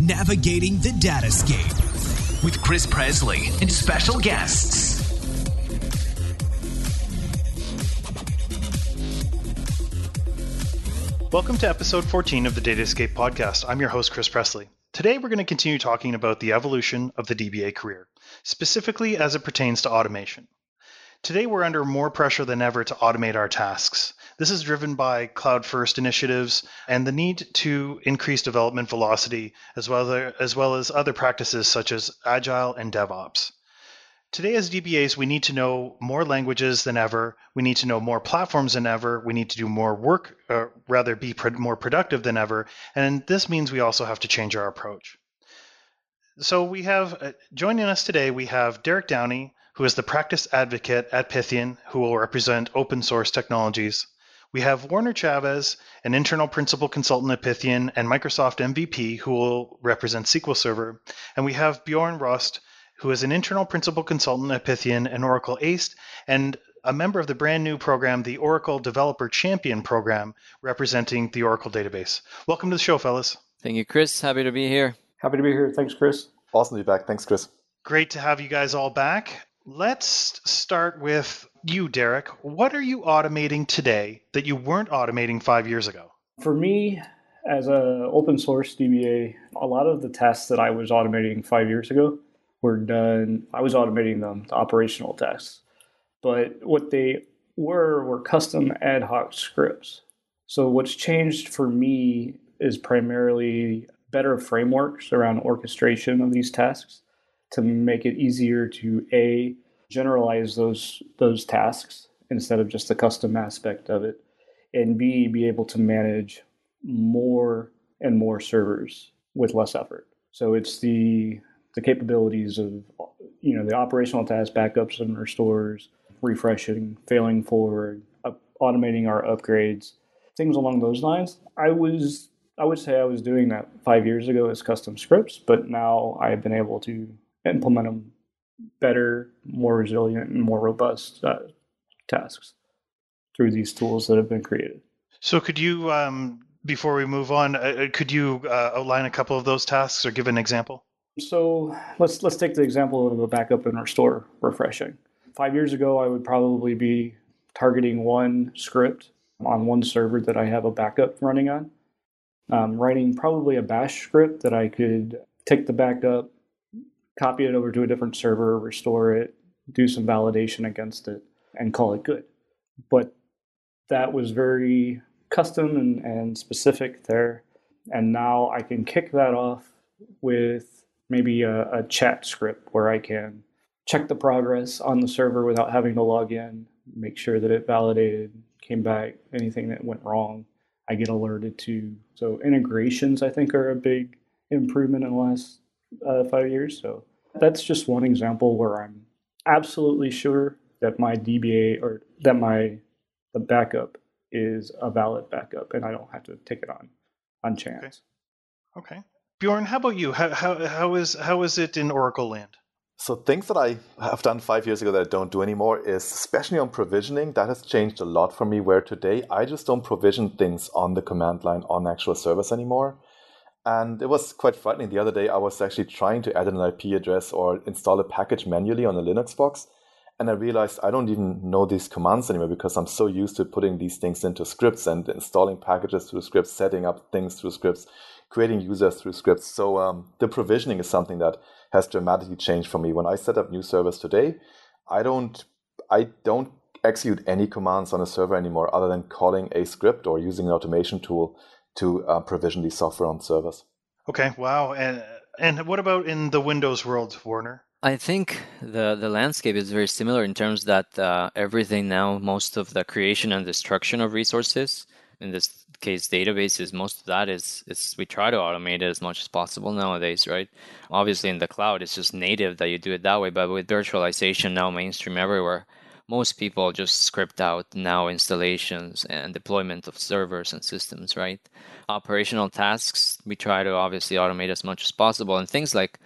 Navigating the Datascape with Chris Presley and special guests. Welcome to episode 14 of the Datascape podcast. I'm your host, Chris Presley. Today, we're going to continue talking about the evolution of the DBA career, specifically as it pertains to automation. Today, we're under more pressure than ever to automate our tasks. This is driven by cloud first initiatives and the need to increase development velocity, as well as, as well as other practices such as Agile and DevOps. Today, as DBAs, we need to know more languages than ever. We need to know more platforms than ever. We need to do more work, or rather, be more productive than ever. And this means we also have to change our approach. So, we have uh, joining us today, we have Derek Downey, who is the practice advocate at Pythian, who will represent open source technologies. We have Warner Chaves, an internal principal consultant at Pythian and Microsoft MVP, who will represent SQL Server. And we have Bjorn Rost, who is an internal principal consultant at Pythian and Oracle ACE, and a member of the brand new program, the Oracle Developer Champion Program, representing the Oracle database. Welcome to the show, fellas. Thank you, Chris. Happy to be here. Happy to be here. Thanks, Chris. Awesome to be back. Thanks, Chris. Great to have you guys all back. Let's start with you, Derek. What are you automating today that you weren't automating five years ago? For me, as an open source DBA, a lot of the tests that I was automating five years ago were done. I was automating them, the operational tasks. But what they were were custom ad hoc scripts. So what's changed for me is primarily better frameworks around orchestration of these tasks to make it easier to a generalize those those tasks instead of just the custom aspect of it and b be able to manage more and more servers with less effort so it's the the capabilities of you know the operational tasks, backups and restores, refreshing, failing forward, up, automating our upgrades, things along those lines. I was I would say I was doing that five years ago as custom scripts, but now I've been able to implement them better, more resilient, and more robust uh, tasks through these tools that have been created. So, could you, um, before we move on, uh, could you uh, outline a couple of those tasks or give an example? So let's let's take the example of a backup and restore refreshing. Five years ago, I would probably be targeting one script on one server that I have a backup running on, um, writing probably a bash script that I could take the backup, copy it over to a different server, restore it, do some validation against it, and call it good. But that was very custom and, and specific there. And now I can kick that off with maybe a, a chat script where I can check the progress on the server without having to log in, make sure that it validated, came back, anything that went wrong, I get alerted to. So integrations, I think, are a big improvement in the last uh, five years. So that's just one example where I'm absolutely sure that my DBA or that my the backup is a valid backup, and I don't have to take it on on chance. Okay. okay. Bjorn, how about you? How, how, how, is, how is it in Oracle land? So things that I have done five years ago that I don't do anymore is especially on provisioning. That has changed a lot for me. Where today I just don't provision things on the command line on actual service anymore. And it was quite frightening. The other day I was actually trying to add an IP address or install a package manually on a Linux box. And I realized I don't even know these commands anymore because I'm so used to putting these things into scripts and installing packages through scripts, setting up things through scripts creating users through scripts. So um, the provisioning is something that has dramatically changed for me. When I set up new servers today, I don't I don't execute any commands on a server anymore other than calling a script or using an automation tool to uh, provision the software on servers. Okay, wow. And and what about in the Windows world, Warner? I think the, the landscape is very similar in terms that uh, everything now, most of the creation and destruction of resources in this case databases most of that is is we try to automate it as much as possible nowadays right obviously in the cloud it's just native that you do it that way but with virtualization now mainstream everywhere most people just script out now installations and deployment of servers and systems right operational tasks we try to obviously automate as much as possible and things like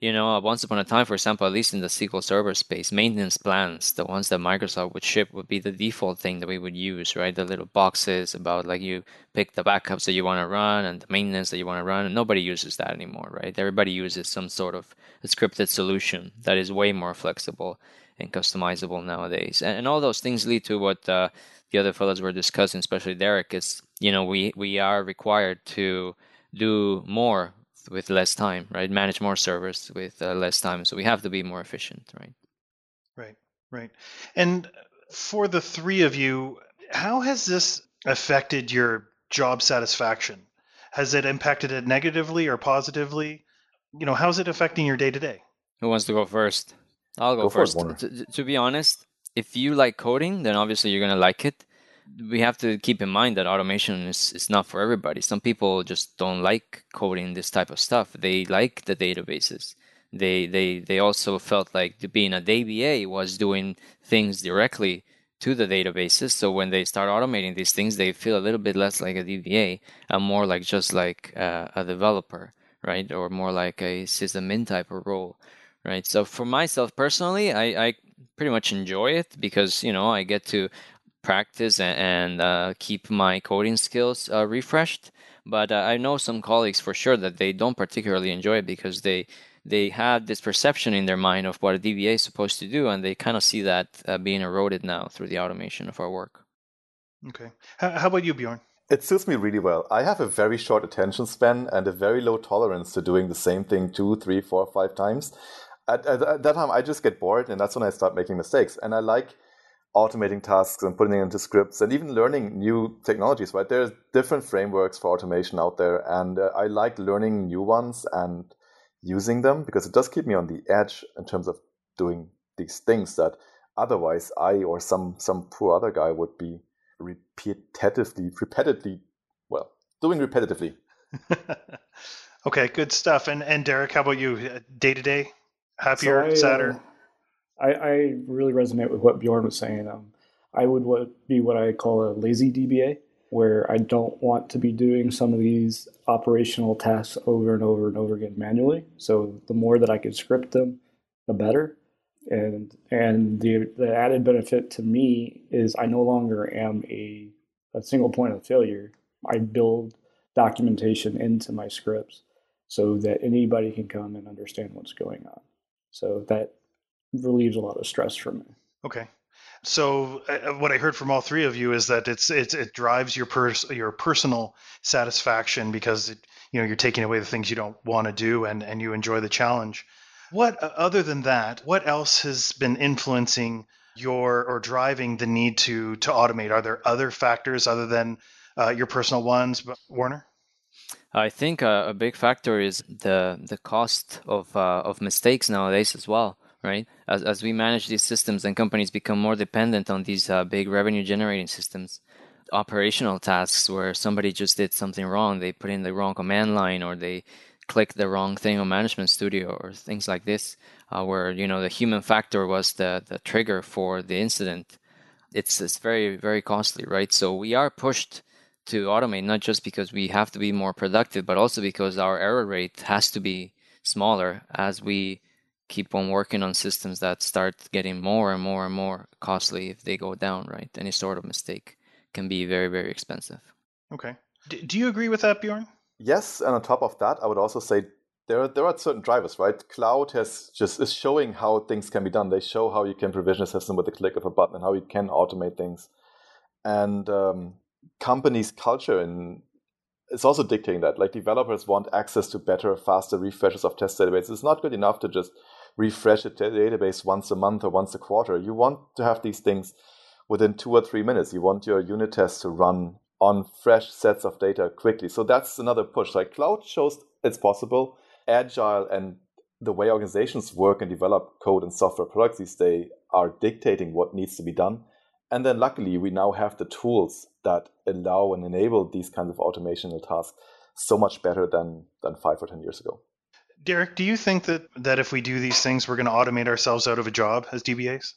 you know, once upon a time, for example, at least in the SQL Server space, maintenance plans, the ones that Microsoft would ship, would be the default thing that we would use, right? The little boxes about like you pick the backups that you want to run and the maintenance that you want to run. And nobody uses that anymore, right? Everybody uses some sort of scripted solution that is way more flexible and customizable nowadays. And, and all those things lead to what uh, the other fellows were discussing, especially Derek, is, you know, we, we are required to do more with less time, right? Manage more servers with uh, less time. So we have to be more efficient, right? Right, right. And for the three of you, how has this affected your job satisfaction? Has it impacted it negatively or positively? You know, how's it affecting your day to day? Who wants to go first? I'll go, Go for it, first. To, to be honest, if you like coding, then obviously you're gonna like it. We have to keep in mind that automation is, is not for everybody. Some people just don't like coding this type of stuff. They like the databases. They they they also felt like being a DBA was doing things directly to the databases. So when they start automating these things, they feel a little bit less like a DBA and more like just like uh, a developer, right? Or more like a sysadmin type of role right? So for myself personally, I, I pretty much enjoy it because you know I get to practice and, and uh, keep my coding skills uh, refreshed. But uh, I know some colleagues for sure that they don't particularly enjoy it because they they have this perception in their mind of what a DBA is supposed to do, and they kind of see that uh, being eroded now through the automation of our work. Okay. How, how about you, Bjorn? It suits me really well. I have a very short attention span and a very low tolerance to doing the same thing two, three, four, five times. At, at, at that time, I just get bored, and that's when I start making mistakes. And I like automating tasks and putting it into scripts and even learning new technologies, right? There's different frameworks for automation out there, and uh, I like learning new ones and using them because it does keep me on the edge in terms of doing these things that otherwise I or some some poor other guy would be repetitively, repetitively, well, doing repetitively. okay, good stuff. And and Derek, how about you? Day to day, happier, So I, uh, sadder? I, I really resonate with what Bjorn was saying. Um, I would what, be what I call a lazy DBA, where I don't want to be doing some of these operational tasks over and over and over again manually. So the more that I can script them, the better. And and the the added benefit to me is I no longer am a a single point of failure. I build documentation into my scripts so that anybody can come and understand what's going on. So that relieves a lot of stress for me. Okay. So uh, what I heard from all three of you is that it's, it's it drives your pers- your personal satisfaction because it, you know you're taking away the things you don't want to do and and you enjoy the challenge. What uh, other than that? What else has been influencing your or driving the need to to automate? Are there other factors other than uh, your personal ones, Warner? I think uh, a big factor is the the cost of uh, of mistakes nowadays as well, right? As as we manage these systems and companies become more dependent on these uh, big revenue generating systems, operational tasks where somebody just did something wrong, they put in the wrong command line or they clicked the wrong thing on Management Studio or things like this, uh, where you know the human factor was the the trigger for the incident. It's it's very very costly, right? So we are pushed to automate not just because we have to be more productive, but also because our error rate has to be smaller as we keep on working on systems that start getting more and more and more costly if they go down, right? Any sort of mistake can be very, very expensive. Okay. D- do you agree with that, Bjorn? Yes, and on top of that, I would also say there are, there are certain drivers, right? Cloud has just is showing how things can be done. They show how you can provision a system with a click of a button and how you can automate things. And um, companies' culture and it's also dictating that. Like developers want access to better, faster refreshes of test databases. It's not good enough to just refresh a database once a month or once a quarter. You want to have these things within two or three minutes. You want your unit tests to run on fresh sets of data quickly. So that's another push. Like cloud shows it's possible. Agile and the way organizations work and develop code and software products these days are dictating what needs to be done. And then luckily we now have the tools that allow and enable these kinds of automational tasks so much better than than five or ten years ago. Derek, do you think that that if we do these things, we're going to automate ourselves out of a job as DBAs?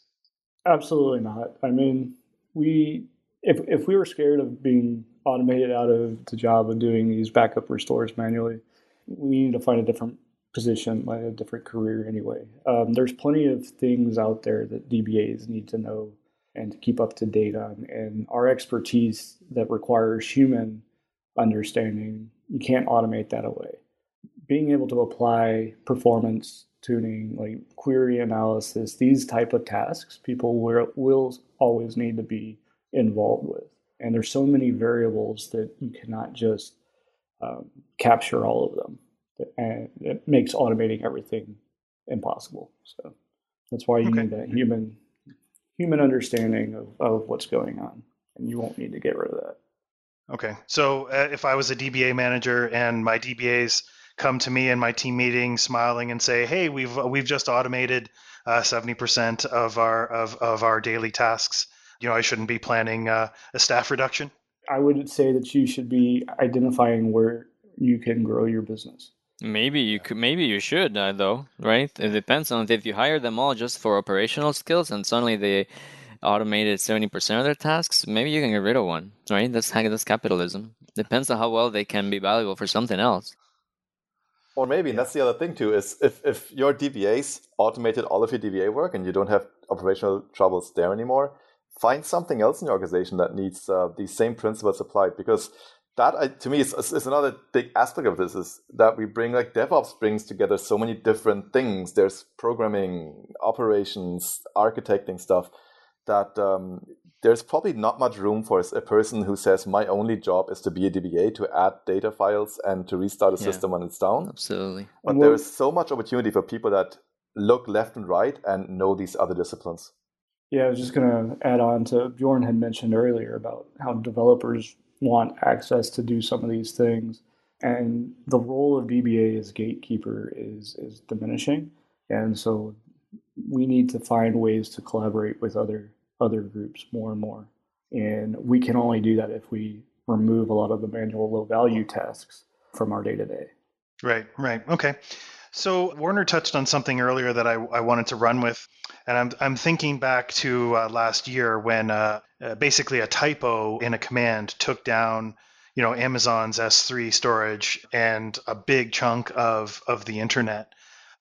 Absolutely not. I mean, we if if we were scared of being automated out of the job of doing these backup restores manually, we need to find a different position, like a different career anyway. Um, there's plenty of things out there that DBAs need to know and to keep up to date on. And our expertise that requires human understanding, you can't automate that away. Being able to apply performance tuning, like query analysis, these type of tasks, people will, will always need to be involved with. And there's so many variables that you cannot just um, capture all of them. And it makes automating everything impossible. So that's why you okay. need that human human understanding of, of what's going on. And you won't need to get rid of that. Okay. So uh, if I was a DBA manager and my DBAs come to me in my team meeting smiling and say, "Hey, we've we've just automated uh, seventy uh, percent of our of, of our daily tasks," you know, I shouldn't be planning uh, a staff reduction. I would say that you should be identifying where you can grow your business. Maybe you could. Maybe you should, uh, though, right? It depends on if you hire them all just for operational skills, and suddenly they automated seventy percent of their tasks. Maybe you can get rid of one, right? That's that's capitalism. Depends on how well they can be valuable for something else. Or maybe, and that's the other thing too, is if if your DBAs automated all of your DBA work and you don't have operational troubles there anymore, find something else in your organization that needs uh, these same principles applied because that to me is, is another big aspect of this is that we bring like DevOps brings together so many different things. There's programming, operations, architecting stuff that um, there's probably not much room for a person who says my only job is to be a DBA to add data files and to restart a yeah, system when it's down. Absolutely. But there's so much opportunity for people that look left and right and know these other disciplines. Yeah, I was just going to add on to Bjorn had mentioned earlier about how developers want access to do some of these things. And the role of DBA as gatekeeper is is diminishing. And so we need to find ways to collaborate with other other groups more and more. And we can only do that if we remove a lot of the manual low value tasks from our day to day. Right, right. Okay. So Warner touched on something earlier that I, I wanted to run with, and I'm I'm thinking back to uh, last year when uh, uh, basically a typo in a command took down you know Amazon's S3 storage and a big chunk of of the internet.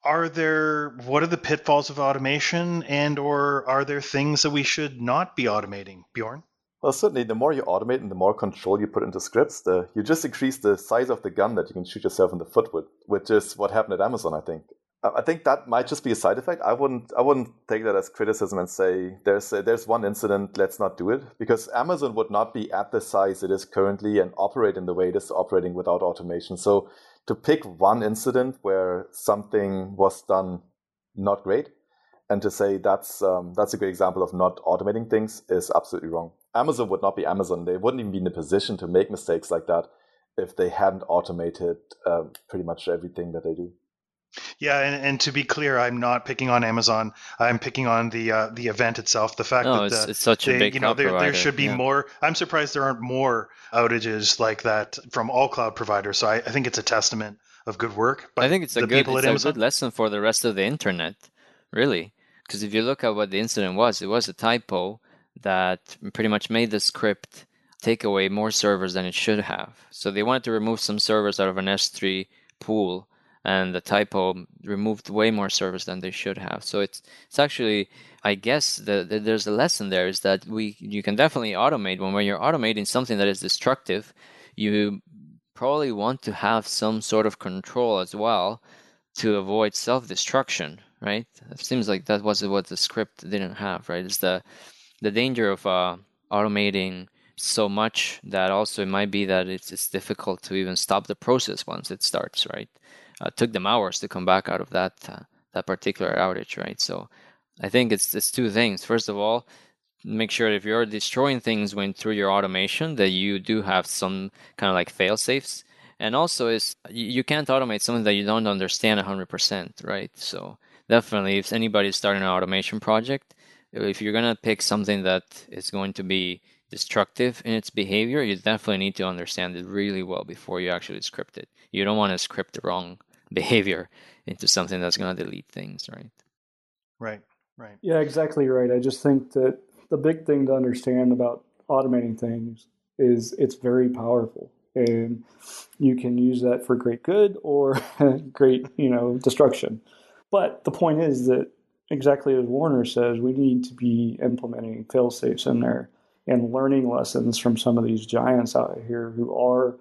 Are there what are the pitfalls of automation, and or are there things that we should not be automating, Bjorn? Well, certainly, the more you automate and the more control you put into scripts, the you just increase the size of the gun that you can shoot yourself in the foot with, which is what happened at Amazon, I think. I think that might just be a side effect. I wouldn't I wouldn't take that as criticism and say there's a, there's one incident, let's not do it, because Amazon would not be at the size it is currently and operate in the way it is operating without automation. So to pick one incident where something was done not great and to say that's um, that's a good example of not automating things is absolutely wrong. Amazon would not be Amazon. They wouldn't even be in a position to make mistakes like that if they hadn't automated uh, pretty much everything that they do. Yeah, and, and to be clear, I'm not picking on Amazon. I'm picking on the uh, the event itself. The fact no, that the, it's, it's such they, a big you know there, there should be yeah. more. I'm surprised there aren't more outages like that from all cloud providers. So I, I think it's a testament of good work. I think it's a good it's a good lesson for the rest of the internet, really. Because if you look at what the incident was, it was a typo that pretty much made the script take away more servers than it should have. So they wanted to remove some servers out of an S3 pool and the typo removed way more servers than they should have. So it's it's actually I guess the, the, there's a lesson there is that we you can definitely automate when when you're automating something that is destructive, you probably want to have some sort of control as well to avoid self-destruction, right? It seems like that was what the script didn't have, right? It's the the danger of uh, automating so much that also it might be that it's it's difficult to even stop the process once it starts, right? Uh, took them hours to come back out of that uh, that particular outage, right? So I think it's it's two things. First of all, make sure if you're destroying things when through your automation that you do have some kind of like fail safes. And also is you can't automate something that you don't understand 100%, right? So definitely if anybody's starting an automation project, if you're going to pick something that is going to be destructive in its behavior, you definitely need to understand it really well before you actually script it. You don't want to script the wrong behavior into something that's going to delete things, right? Right, right. Yeah, exactly right. I just think that the big thing to understand about automating things is it's very powerful. and you can use that for great good or great, you know, destruction. But the point is that exactly as Warner says, we need to be implementing fail safes in there and learning lessons from some of these giants out here who are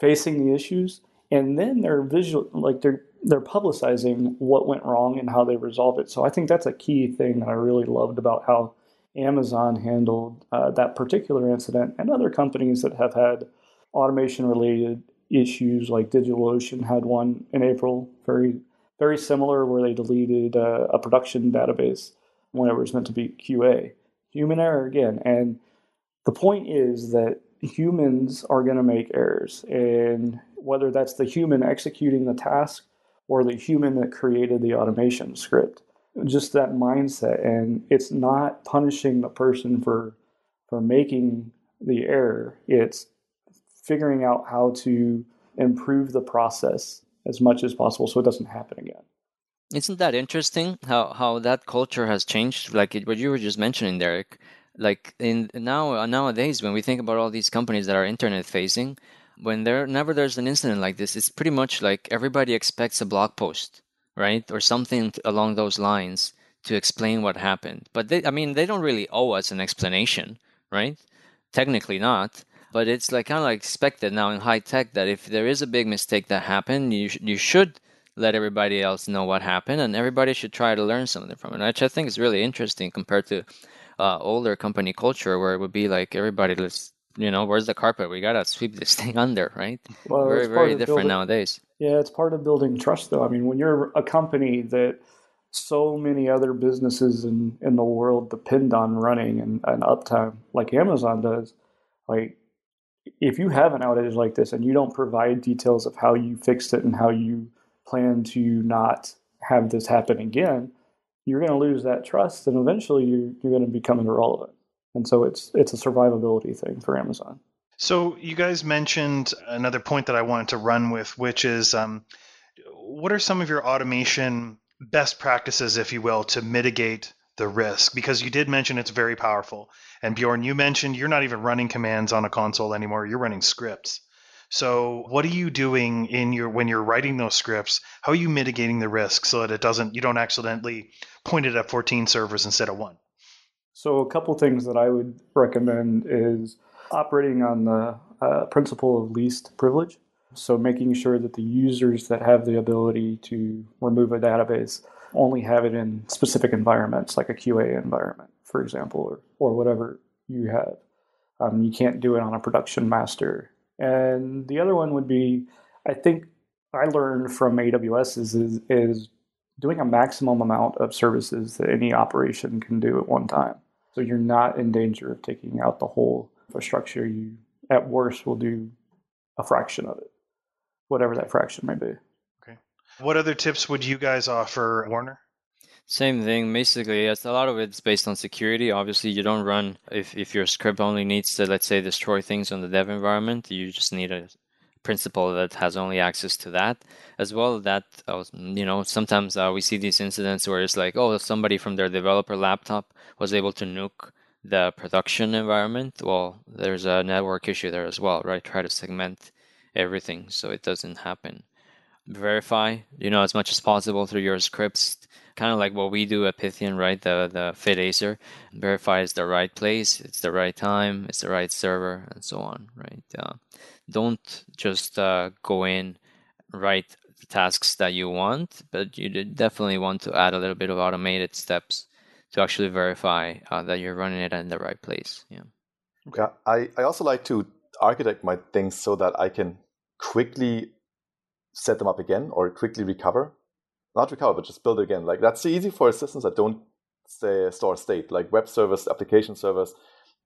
facing the issues and then they're visual like they're they're publicizing what went wrong and how they resolve it. So I think that's a key thing that I really loved about how Amazon handled uh, that particular incident and other companies that have had automation related issues like DigitalOcean had one in April, very very similar, where they deleted uh, a production database when it was meant to be QA. Human error again, and the point is that humans are going to make errors, and whether that's the human executing the task or the human that created the automation script, just that mindset, and it's not punishing the person for for making the error. It's figuring out how to improve the process as much as possible so it doesn't happen again. Isn't that interesting how, how that culture has changed? Like it, what you were just mentioning, Derek. Like in now uh, nowadays, when we think about all these companies that are internet facing, when there never there's an incident like this, it's pretty much like everybody expects a blog post, right, or something along those lines to explain what happened. But they, I mean, they don't really owe us an explanation, right? Technically not but it's like kind of like expected now in high tech that if there is a big mistake that happened, you sh- you should let everybody else know what happened, and everybody should try to learn something from it. Which I think is really interesting compared to uh, older company culture, where it would be like everybody, let's you know, where's the carpet? We gotta sweep this thing under, right? Well, very very different building, nowadays. Yeah, it's part of building trust, though. I mean, when you're a company that so many other businesses in, in the world depend on running and, and uptime like Amazon does, like if you have an outage like this and you don't provide details of how you fixed it and how you plan to not have this happen again, you're going to lose that trust, and eventually you're, you're going to become irrelevant. And so it's it's a survivability thing for Amazon. So you guys mentioned another point that I wanted to run with, which is um, what are some of your automation best practices, if you will, to mitigate the risk? Because you did mention it's very powerful. And Bjorn, you mentioned you're not even running commands on a console anymore. You're running scripts. So what are you doing in your when you're writing those scripts? How are you mitigating the risk so that it doesn't you don't accidentally point it at 14 servers instead of one? So a couple things that I would recommend is operating on the uh, principle of least privilege. So making sure that the users that have the ability to remove a database only have it in specific environments, like a QA environment for example, or, or whatever you have. Um, you can't do it on a production master. And the other one would be, I think I learned from AWS is, is, is doing a maximum amount of services that any operation can do at one time. So you're not in danger of taking out the whole infrastructure. You, at worst, will do a fraction of it, whatever that fraction may be. Okay. What other tips would you guys offer, Warner? Same thing, basically. Yes, a lot of it's based on security. Obviously, you don't run if if your script only needs to, let's say, destroy things on the dev environment. You just need a principal that has only access to that, as well. That uh, you know, sometimes uh, we see these incidents where it's like, oh, somebody from their developer laptop was able to nuke the production environment. Well, there's a network issue there as well, right? Try to segment everything so it doesn't happen. Verify, you know, as much as possible through your scripts kind of like what we do at Pythian, right? The the FitAcer verifies the right place, it's the right time, it's the right server, and so on, right? Uh, don't just uh, go in, write the tasks that you want, but you definitely want to add a little bit of automated steps to actually verify uh, that you're running it in the right place. Yeah. Yeah, I, I also like to architect my things so that I can quickly set them up again or quickly recover not recover, but just build it again. Like that's easy for systems that don't say store state, like web service, application servers.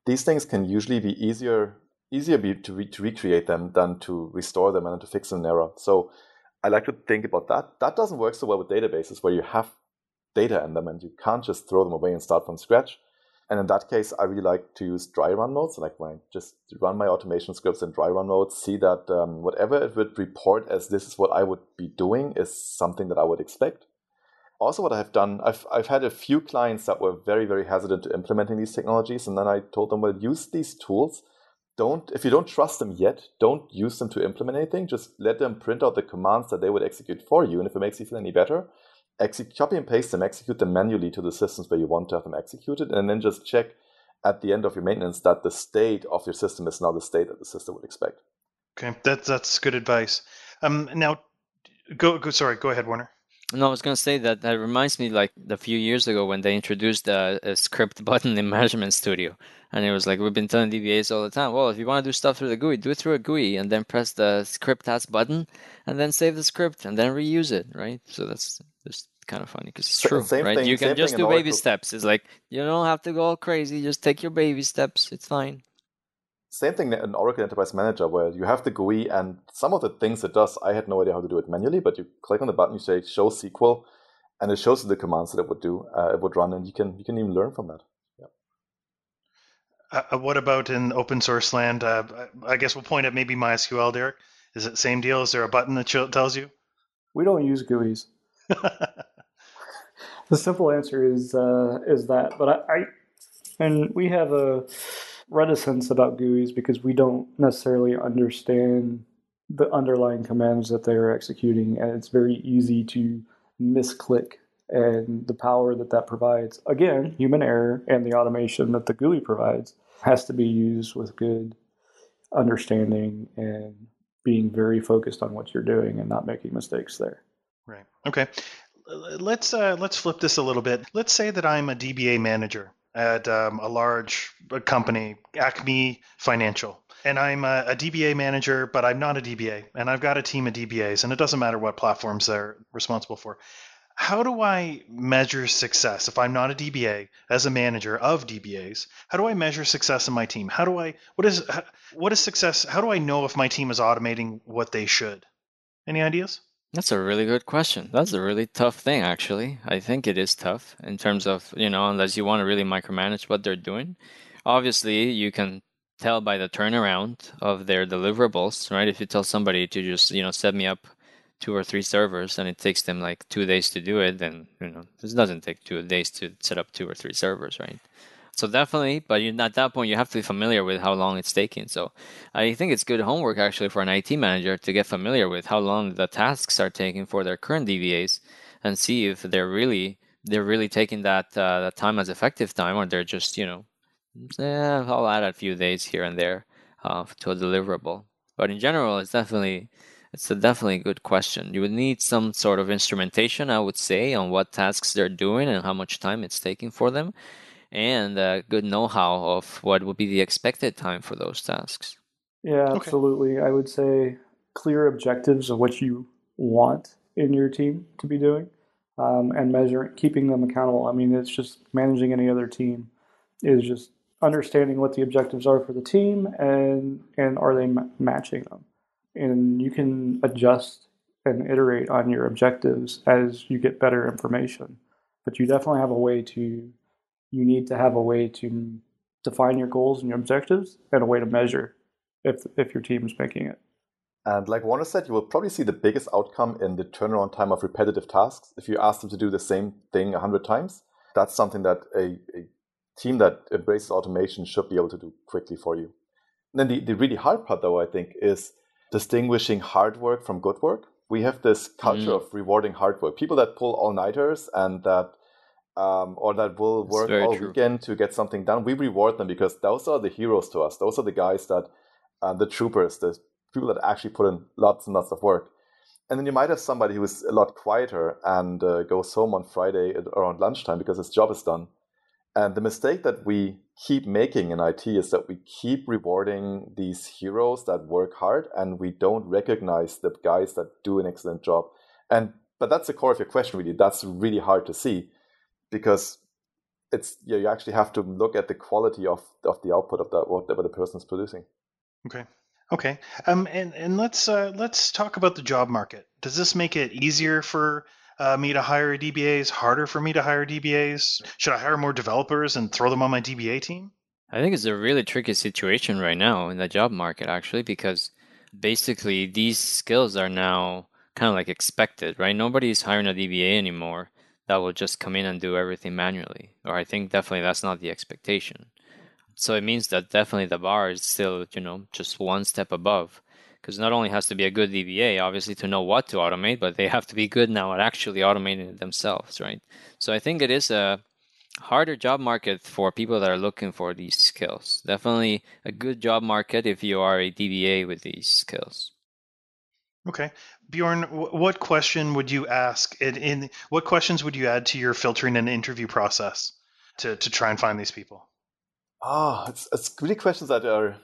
These things can usually be easier easier be to, re- to recreate them than to restore them and to fix an error. So I like to think about that. That doesn't work so well with databases where you have data in them and you can't just throw them away and start from scratch. And in that case, I really like to use dry run modes, like when I just run my automation scripts in dry run mode, see that um, whatever it would report as this is what I would be doing is something that I would expect. Also, what I've done, I've, I've had a few clients that were very, very hesitant to implementing these technologies. And then I told them, well, use these tools don't if you don't trust them yet, don't use them to implement anything. Just let them print out the commands that they would execute for you, and if it makes you feel any better, copy and paste them, execute them manually to the systems where you want to have them executed, and then just check at the end of your maintenance that the state of your system is now the state that the system would expect. Okay, that's that's good advice. Um, now, go go. Sorry, go ahead, Warner. No, I was going to say that that reminds me like a few years ago when they introduced a, a, uh, script button in Management Studio. And it was like, we've been telling DBAs all the time, well, if you want to do stuff through the GUI, do it through a GUI and then press the script as button and then save the script and then reuse it, right? So that's just kind of funny because it's true, same right? Thing, you can just do baby steps. It's like, you don't have to go all crazy. Just take your baby steps. It's fine. Same thing in Oracle Enterprise Manager, where you have the GUI and some of the things it does, I had no idea how to do it manually, but you click on the button, you say show SQL, and it shows you the commands that it would do, uh, it would run, and you can you can even learn from that. Uh, uh, what about in open source land? Uh, I guess we'll point at maybe MySQL, Derek. Is it same deal? Is there a button that tells you? We don't use GUIs. the simple answer is uh, is that, but I, I and we have a reticence about GUIs because we don't necessarily understand the underlying commands that they are executing, and it's very easy to misclick and the power that that provides. Again, human error and the automation that the GUI provides has to be used with good understanding and being very focused on what you're doing and not making mistakes there. Right. Okay. Let's uh, let's flip this a little bit. Let's say that I'm a DBA manager at um, a large company, Acme Financial. And I'm a, a, DBA manager, but I'm not a DBA. And I've got a team of DBAs, and it doesn't matter what platforms they're responsible for. How do I measure success if I'm not a DBA as a manager of DBAs? How do I measure success in my team? How do I what is what is success? How do I know if my team is automating what they should? Any ideas? That's a really good question. That's a really tough thing, actually. I think it is tough in terms of, you know, unless you want to really micromanage what they're doing. Obviously, you can tell by the turnaround of their deliverables, right? If you tell somebody to just, you know, set me up two or three servers and it takes them like two days to do it, then, you know, this doesn't take two days to set up two or three servers, right? So definitely, but you, at that point, you have to be familiar with how long it's taking. So I think it's good homework actually for an IT manager to get familiar with how long the tasks are taking for their current DBAs and see if they're really they're really taking that uh, that time as effective time, or they're just you know, yeah, I'll add a few days here and there uh, to a deliverable. But in general, it's definitely it's a definitely good question. You would need some sort of instrumentation, I would say, on what tasks they're doing and how much time it's taking for them and a good know-how of what would be the expected time for those tasks. Yeah, absolutely. Okay. I would say clear objectives of what you want in your team to be doing, um, and measuring, keeping them accountable. I mean, it's just managing any other team is just understanding what the objectives are for the team and and are they m- matching them, and you can adjust and iterate on your objectives as you get better information. But you definitely have a way to you need to have a way to define your goals and your objectives and a way to measure if if your team is making it. And like Warner said, you will probably see the biggest outcome in the turnaround time of repetitive tasks. If you ask them to do the same thing a hundred times, that's something that a, a, team that embraces automation should be able to do quickly for you. And then the, the really hard part, though, I think, is distinguishing hard work from good work. We have this culture mm. of rewarding hard work. People that pull all nighters and that um, or that will work all true. weekend to get something done, we reward them because those are the heroes to us. Those are the guys that, uh, the troopers, the people that actually put in lots and lots of work. And then you might have somebody who is a lot quieter and uh, goes home on Friday around lunchtime because his job is done. And the mistake that we keep making in IT is that we keep rewarding these heroes that work hard and we don't recognize the guys that do an excellent job. And but that's the core of your question, really. That's really hard to see because it's yeah, you actually have to look at the quality of of the output of that whatever the person is producing. Okay. Okay. Um, and and let's uh, let's talk about the job market. Does this make it easier for uh, me to hire DBAs? Harder for me to hire DBAs? Should I hire more developers and throw them on my DBA team? I think it's a really tricky situation right now in the job market, actually, because basically these skills are now kind of like expected, right? Nobody's hiring a DBA anymore that will just come in and do everything manually. Or I think definitely that's not the expectation. so it means that definitely the bar is still, you know, just one step above. Because not only has to be a good DBA, obviously, to know what to automate, but they have to be good now at actually automating it themselves, right? So I think it is a harder job market for people that are looking for these skills. Definitely a good job market if you are a DBA with these skills. Okay, Bjorn, what question would you ask? In, in what questions would you add to your filtering and interview process to to try and find these people? Ah, oh, it's it's really questions that are,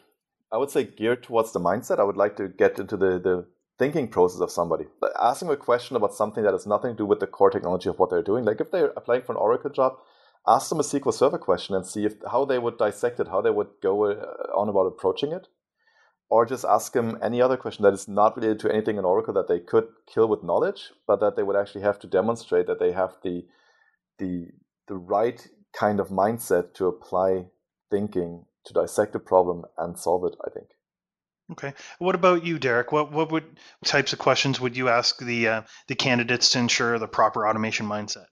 I would say, geared towards the mindset. I would like to get into the the thinking process of somebody. Asking a question about something that has nothing to do with the core technology of what they're doing. Like if they're applying for an Oracle job, ask them a SQL Server question and see if how they would dissect it, how they would go uh, on about approaching it, or just ask them any other question that is not related to anything in Oracle that they could kill with knowledge, but that they would actually have to demonstrate that they have the the the right kind of mindset to apply thinking to dissect a problem and solve it. I think. Okay. What about you, Derek? What what would types of questions would you ask the uh, the candidates to ensure the proper automation mindset?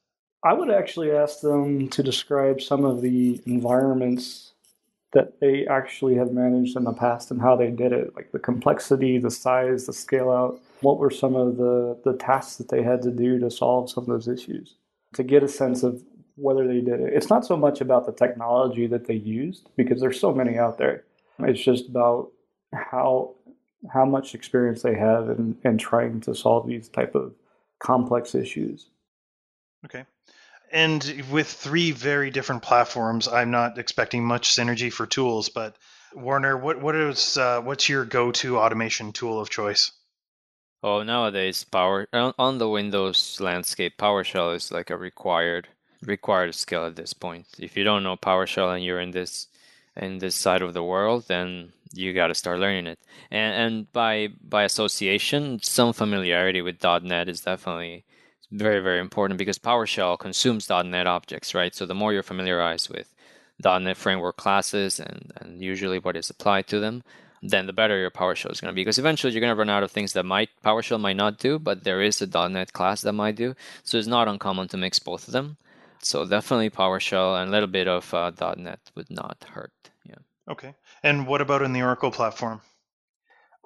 I would actually ask them to describe some of the environments that they actually have managed in the past and how they did it, like the complexity, the size, the scale out. What were some of the, the tasks that they had to do to solve some of those issues? To get a sense of whether they did it. It's not so much about the technology that they used, because there's so many out there. It's just about how how much experience they have in, in trying to solve these type of complex issues. Okay. And with three very different platforms, I'm not expecting much synergy for tools. But Warner, what what is uh, what's your go-to automation tool of choice? Oh, nowadays, Power on the Windows landscape, PowerShell is like a required required skill at this point. If you don't know PowerShell and you're in this in this side of the world, then you got to start learning it. And and by by association, some familiarity with .NET is definitely very, very important because PowerShell consumes .NET objects, right? So the more you're familiarized with .NET framework classes and, and usually what is applied to them, then the better your PowerShell is going to be. Because eventually you're going to run out of things that might PowerShell might not do, but there is a .NET class that might do. So it's not uncommon to mix both of them. So definitely PowerShell and a little bit of uh, .NET would not hurt. Yeah. Okay. And what about in the Oracle platform?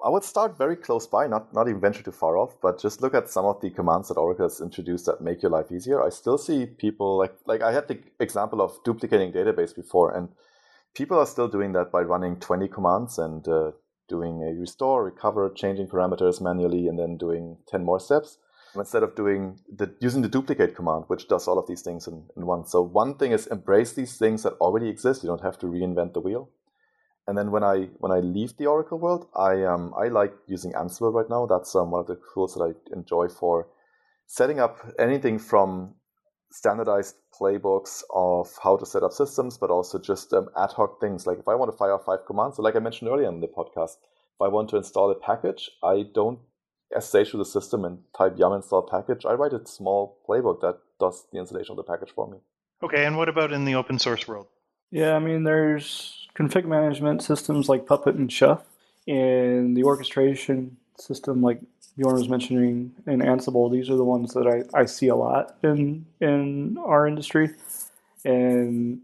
I would start very close by, not, not even venture too far off, but just look at some of the commands that Oracle has introduced that make your life easier. I still see people like like I had the example of duplicating database before, and people are still doing that by running 20 commands and uh, doing a restore, recover, changing parameters manually, and then doing 10 more steps instead of doing the using the duplicate command, which does all of these things in, in one. So one thing is embrace these things that already exist. You don't have to reinvent the wheel. And then when I when I leave the Oracle world, I um I like using Ansible right now. That's um, one of the tools that I enjoy for setting up anything from standardized playbooks of how to set up systems, but also just um, ad hoc things. Like if I want to fire five commands, so like I mentioned earlier in the podcast, if I want to install a package, I don't SSH to the system and type yum install package. I write a small playbook that does the installation of the package for me. Okay, and what about in the open source world? Yeah, I mean, there's config management systems like Puppet and Chef, and the orchestration system like Bjorn was mentioning in Ansible. These are the ones that I, I see a lot in in our industry. And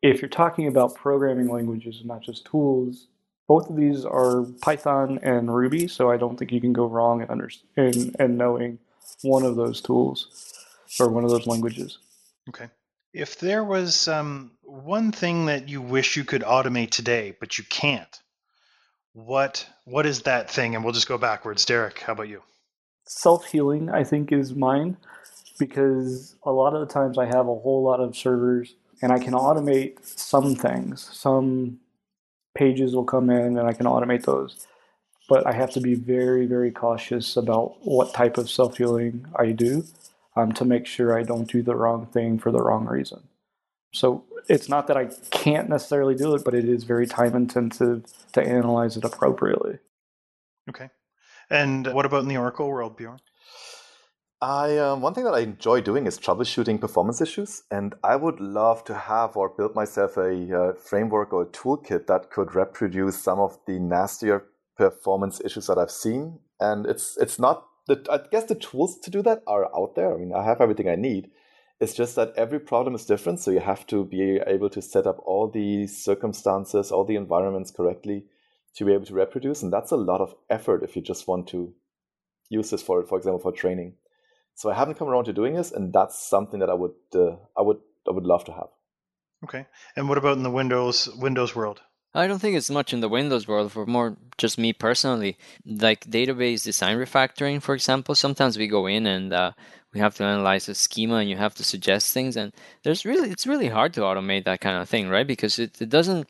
if you're talking about programming languages and not just tools, both of these are Python and Ruby, so I don't think you can go wrong in, under, in, in knowing one of those tools or one of those languages. Okay. If there was um, one thing that you wish you could automate today, but you can't, what what is that thing? And we'll just go backwards. Derek, how about you? Self healing, I think, is mine because a lot of the times I have a whole lot of servers and I can automate some things. Some pages will come in and I can automate those. But I have to be very, very cautious about what type of self healing I do um, to make sure I don't do the wrong thing for the wrong reason. So it's not that I can't necessarily do it, but it is very time intensive to analyze it appropriately. Okay. And what about in the Oracle world, Bjorn? I um, one thing that I enjoy doing is troubleshooting performance issues, and I would love to have or build myself a uh, framework or a toolkit that could reproduce some of the nastier performance issues that I've seen. And it's it's not the, I guess the tools to do that are out there. I mean, I have everything I need. It's just that every problem is different, so you have to be able to set up all the circumstances, all the environments correctly to be able to reproduce, and that's a lot of effort if you just want to use this for, for example, for training. So I haven't come around to doing this, and that's something that I would, uh, I would, I would love to have. Okay. And what about in the Windows Windows world? I don't think it's much in the Windows world for more just me personally. Like database design refactoring, for example, sometimes we go in and uh, we have to analyze a schema and you have to suggest things and there's really it's really hard to automate that kind of thing right? Because it, it doesn't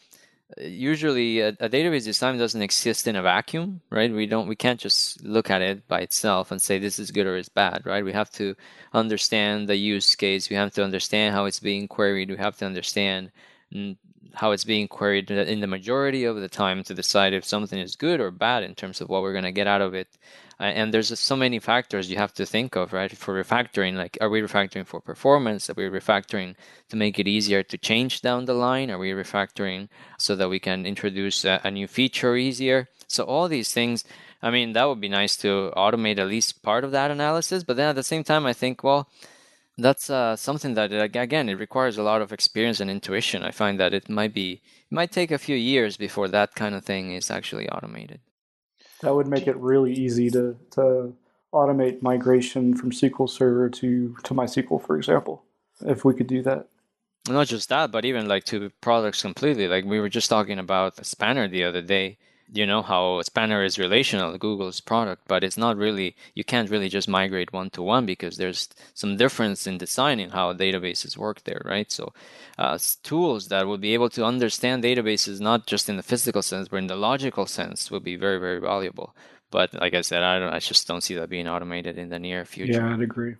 usually a, a, database design doesn't exist in a vacuum right? We don't we can't just look at it by itself and say this is good or it's bad right? We have to understand the use case. We have to understand how it's being queried. We have to understand how it's being queried in the majority of the time to decide if something is good or bad in terms of what we're going to get out of it. And there's so many factors you have to think of right for refactoring like are we refactoring for performance? Are we refactoring to make it easier to change down the line? Are we refactoring so that we can introduce a new feature easier? So all these things i mean that would be nice to automate at least part of that analysis but then at the same time i think well that's uh, something that again it requires a lot of experience and intuition i find that it might be it might take a few years before that kind of thing is actually automated that would make it really easy to, to automate migration from SQL Server to, to MySQL, for example, if we could do that. Not just that, but even like to products completely. Like we were just talking about Spanner the other day you know how Spanner is relational, Google's product, but it's not really, you can't really just migrate one to one because there's some difference in designing how databases work there, right? So, uh, tools that will be able to understand databases not just in the physical sense, but in the logical sense will be very, very valuable. But like I said, I don't, I just don't see that being automated in the near future. Yeah, I'd agree.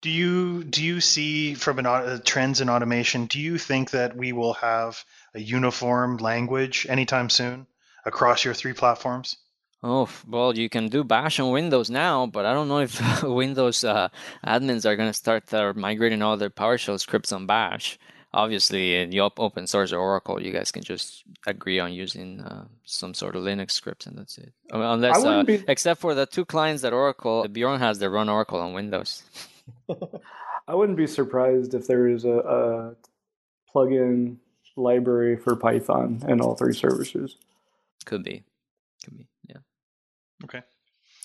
Do you do you see from an uh, trends in automation? Do you think that we will have a uniform language anytime soon? Across your three platforms? Oh, well, you can do Bash on Windows now, but I don't know if Windows uh, admins are going to start uh, migrating all their PowerShell scripts on Bash. Obviously, in the open source or Oracle, you guys can just agree on using uh, some sort of Linux scripts, and that's it. Unless, uh, be... except for the two clients that Oracle, Bjorn has that run Oracle on Windows. I wouldn't be surprised if there is a, a plugin library for Python in all three services. Could be. Could be. Yeah. Okay.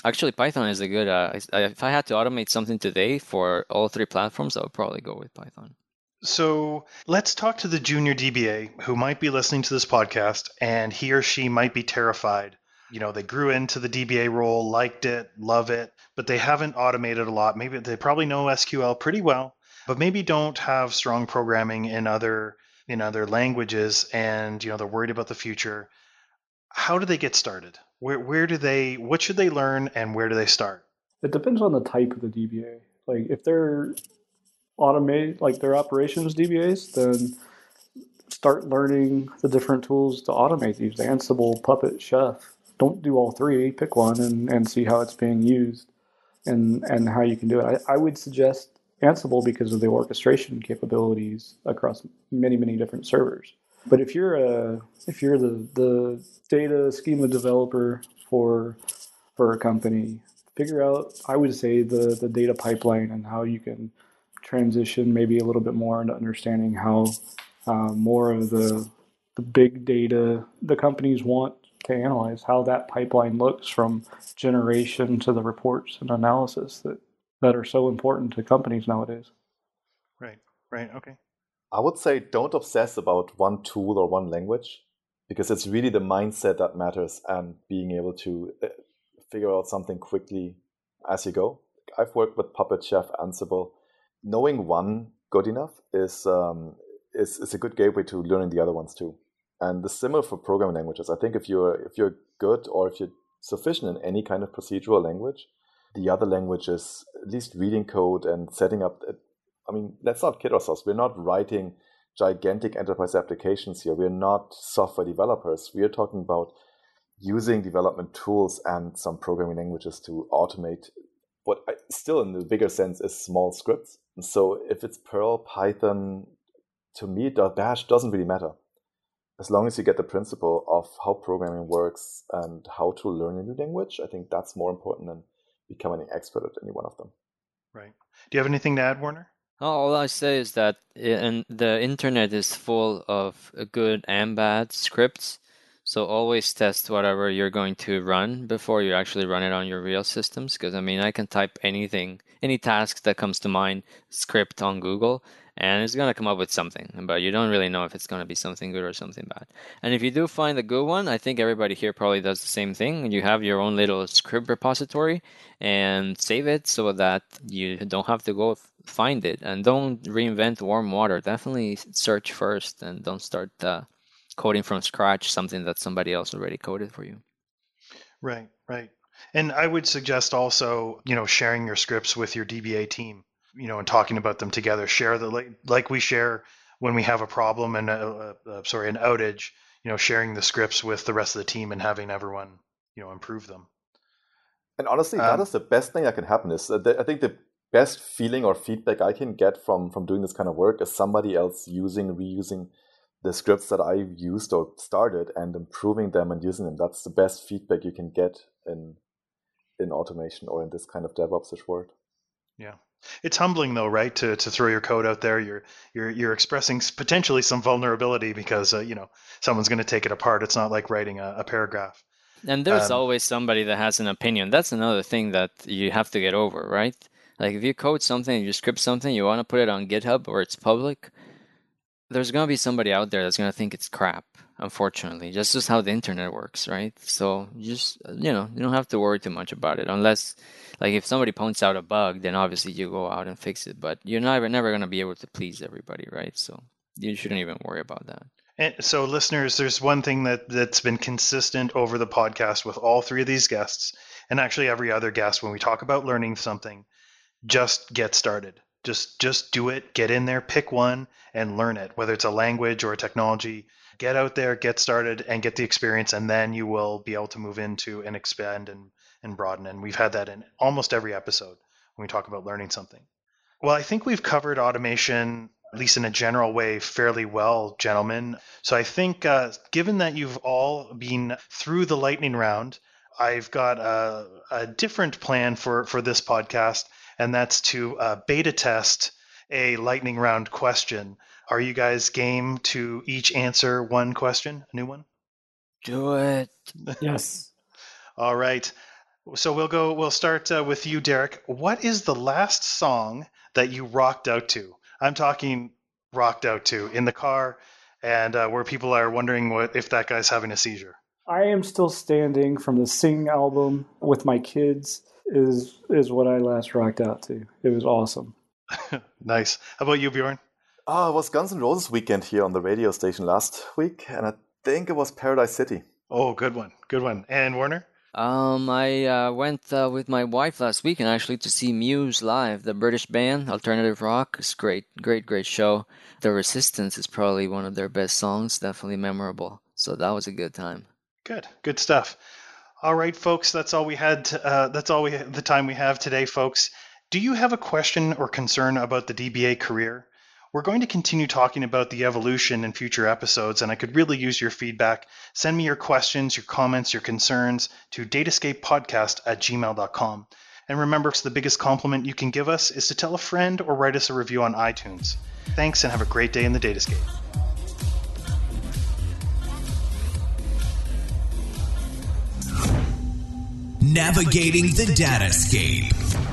Actually, Python is a good. Uh, if I had to automate something today for all three platforms, I would probably go with Python. So let's talk to the junior DBA who might be listening to this podcast and he or she might be terrified. You know, they grew into the DBA role, liked it, love it, but they haven't automated a lot. Maybe they probably know SQL pretty well, but maybe don't have strong programming in other in other languages and you know they're worried about the future how do they get started? Where where do they what should they learn and where do they start? It depends on the type of the DBA. Like if they're automate like their operations DBAs, then start learning the different tools to automate these. Ansible, Puppet, Chef. Don't do all three. Pick one and, and see how it's being used and and how you can do it. I, I would suggest Ansible because of the orchestration capabilities across many, many different servers. But if you're a if you're the the data schema developer for for a company, figure out I would say the the data pipeline and how you can transition maybe a little bit more into understanding how uh, more of the the big data the companies want to analyze how that pipeline looks from generation to the reports and analysis that that are so important to companies nowadays. Right. Right. Okay. I would say don't obsess about one tool or one language because it's really the mindset that matters and being able to uh, figure out something quickly as you go. I've worked with Puppet Chef, Ansible. Knowing one good enough is, um, is, is a good gateway to learning the other ones too. And the similar for programming languages. I think if you're if you're good or if you're sufficient in any kind of procedural language, the other languages, at least reading code and setting up I mean, let's not kid ourselves. We're not writing gigantic enterprise applications here. We're not software developers. We are talking about using development tools and some programming languages to automate what I, still in the bigger sense is small scripts. And so if it's Perl, Python, to me, Bash doesn't really matter. As long as you get the principle of how programming works and how to learn a new language, I think that's more important than becoming an expert at any one of them. Right. Do you have anything to add, Warner? All I say is that eh, and the internet is full of eh, good and bad scripts. So always test whatever you're going to run before you actually run it on your real systems. Because I mean, I can type anything, any task that comes to mind, script on Google, and it's going to come up with something, but you don't really know if it's going to be something good or something bad. And if you do find a good one, I think everybody here probably does the same thing. You have your own little script repository and save it so that you don't have to go find it and don't reinvent warm water. Definitely search first and don't start uh, coding from scratch something that somebody else already coded for you. Right, right. And I would suggest also, you know, sharing your scripts with your DBA team you know, and talking about them together. Share the like, like we share when we have a problem and a, a, a, sorry an outage. You know, sharing the scripts with the rest of the team and having everyone you know improve them. And honestly, um, that is the best thing that can happen. Is I think the best feeling or feedback I can get from from doing this kind of work is somebody else using reusing the scripts that I used or started and improving them and using them. That's the best feedback you can get in in automation or in this kind of DevOps world. Yeah. It's humbling though, right? To to throw your code out there, you're you're you're expressing potentially some vulnerability because uh, you know someone's going to take it apart. It's not like writing a, a paragraph. And there's um, always somebody that has an opinion. That's another thing that you have to get over, right? Like if you code something, you script something, you want to put it on GitHub or it's public, there's to be somebody out there that's to think it's crap unfortunately. That's just how the internet works right? So just you know you don't have to worry too much about it unless like if somebody points out a bug then obviously you go out and fix it but you're never never to be able to please everybody right? So you shouldn't even worry about that. And so listeners there's one thing that that's been consistent over the podcast with all three of these guests and actually every other guest when we talk about learning something just get started just just do it get in there pick one and learn it whether it's a language or a technology get out there, get started, and get the experience, and then you will be able to move into and expand and, and broaden. And we've had that in almost every episode when we talk about learning something. Well, I think we've covered automation, at least in a general way, fairly well, gentlemen. So I think, uh, given that you've all been through the lightning round, I've got a, a different plan for, for this podcast, and that's to uh, beta test a lightning round question. Are you guys game to each answer one question, a new one? Do it. yes. All right. So we'll go. We'll start uh, with you, Derek. What is the last song that you rocked out to? I'm talking rocked out to in the car, and uh, where people are wondering what if that guy's having a seizure. I am still standing from the Sing album with my kids. Is is what I last rocked out to. It was awesome. nice. How about you, Bjorn? Oh, it was Guns N' Roses weekend here on the radio station last week, and I think it was Paradise City. Oh, good one, good one. And Warner? Um, I uh, went uh, with my wife last weekend actually to see Muse live, the British band, alternative rock. It's great, great, great show. The Resistance is probably one of their best songs, definitely memorable. So that was a good time. Good, good stuff. All right, folks, that's all we had. To, uh, that's all we the time we have today, folks. Do you have a question or concern about the DBA career? We're going to continue talking about the evolution in future episodes, and I could really use your feedback. Send me your questions, your comments, your concerns to datascapepodcast at gmail.com. And remember, the biggest compliment you can give us is to tell a friend or write us a review on iTunes. Thanks, and have a great day in the Datascape. Navigating the Datascape.